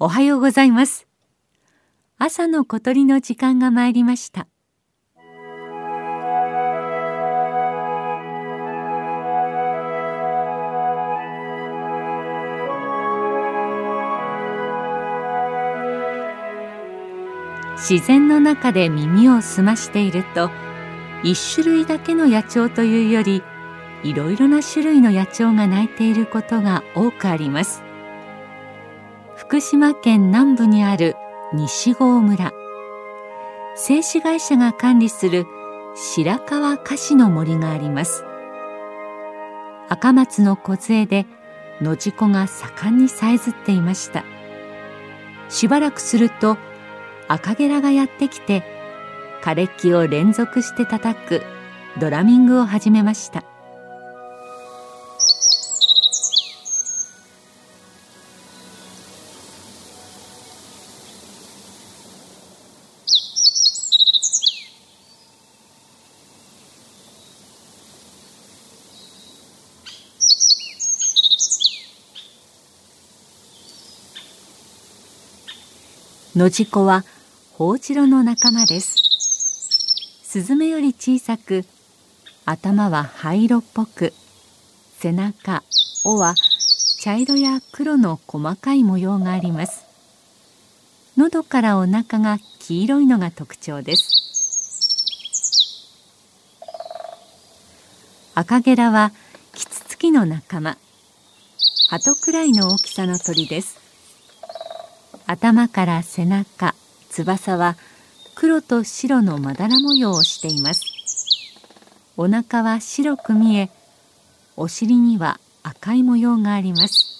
おはようございます。朝の小鳥の時間が参りました。自然の中で耳を澄ましていると一種類だけの野鳥というよりいろいろな種類の野鳥が鳴いていることが多くあります。福島県南部にある西郷村。製紙会社が管理する白川菓子の森があります。赤松の梢で野地子が盛んにさえずっていました。しばらくすると赤ゲラがやってきて枯れ木を連続して叩くドラミングを始めました。野地子はホウジロの仲間です。スズメより小さく頭は灰色っぽく背中尾は茶色や黒の細かい模様があります。喉からお腹が黄色いのが特徴です。赤ゲラはキツツキの仲間。鳩くらいの大きさの鳥です。頭から背中翼は黒と白のまだら模様をしています。お腹は白く見えお尻には赤い模様があります。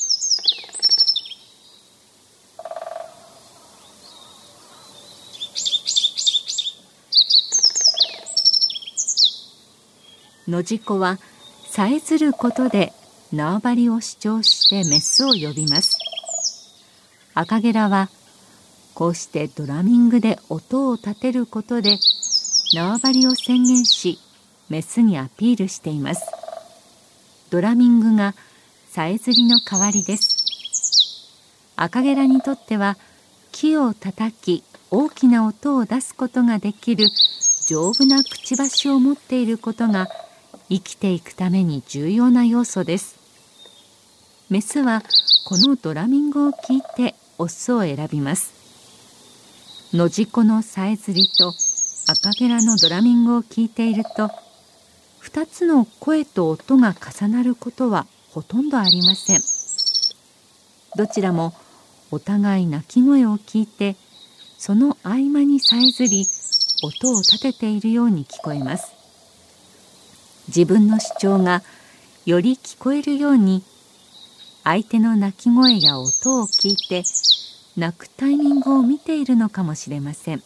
野地子はさえずることで縄張りを主張してメスを呼びます。赤ゲラはこうしてドラミングで音を立てることで縄張りを宣言しメスにアピールしています。ドラミングがさえずりの代わりです。赤ゲラにとっては木を叩き大きな音を出すことができる丈夫なくちばしを持っていることが生きていくために重要な要素です。メスはこのドラミングを聞いてオスを選びます。野地子のさえずりと赤ゲラのドラミングを聞いていると2つの声と音が重なることはほとんどありません。どちらもお互い鳴き声を聞いてその合間にさえずり音を立てているように聞こえます。自分の主張がより聞こえるように相手の鳴き声や音を聞いて泣くタイミングを見ているのかもしれません。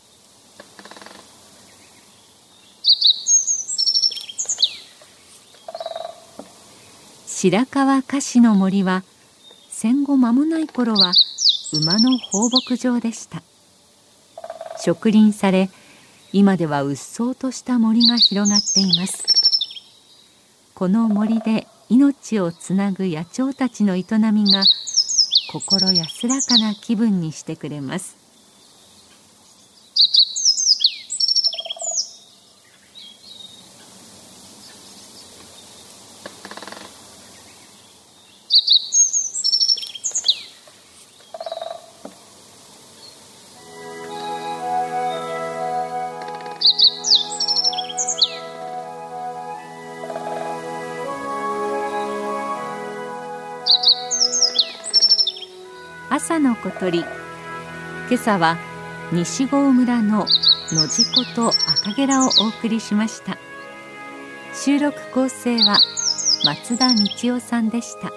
白川菓子の森は戦後間もない頃は馬の放牧場でした。植林され今ではうっそうとした森が広がっています。この森で命をつなぐ野鳥たちの営みが心安らかな気分にしてくれます。朝の小鳥。今朝は西郷村の野地子と赤ゲラをお送りしました。収録構成は松田道夫さんでした。